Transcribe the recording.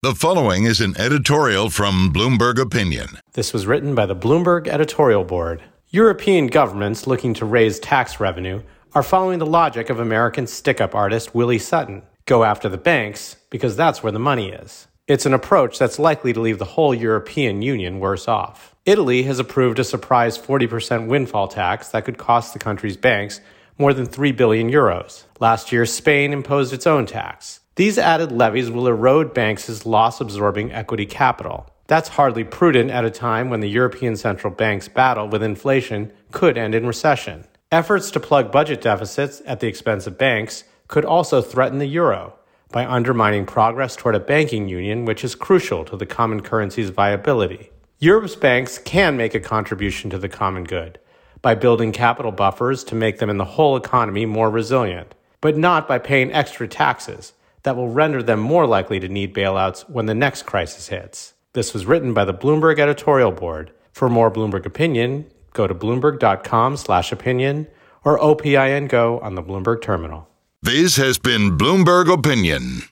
The following is an editorial from Bloomberg Opinion. This was written by the Bloomberg Editorial Board. European governments looking to raise tax revenue are following the logic of American stick up artist Willie Sutton go after the banks because that's where the money is. It's an approach that's likely to leave the whole European Union worse off. Italy has approved a surprise 40% windfall tax that could cost the country's banks more than 3 billion euros. Last year, Spain imposed its own tax. These added levies will erode banks' loss absorbing equity capital. That's hardly prudent at a time when the European Central Bank's battle with inflation could end in recession. Efforts to plug budget deficits at the expense of banks could also threaten the euro by undermining progress toward a banking union, which is crucial to the common currency's viability. Europe's banks can make a contribution to the common good by building capital buffers to make them in the whole economy more resilient, but not by paying extra taxes that will render them more likely to need bailouts when the next crisis hits. This was written by the Bloomberg editorial board. For more Bloomberg opinion, go to bloomberg.com/opinion or OPIN Go on the Bloomberg terminal. This has been Bloomberg Opinion.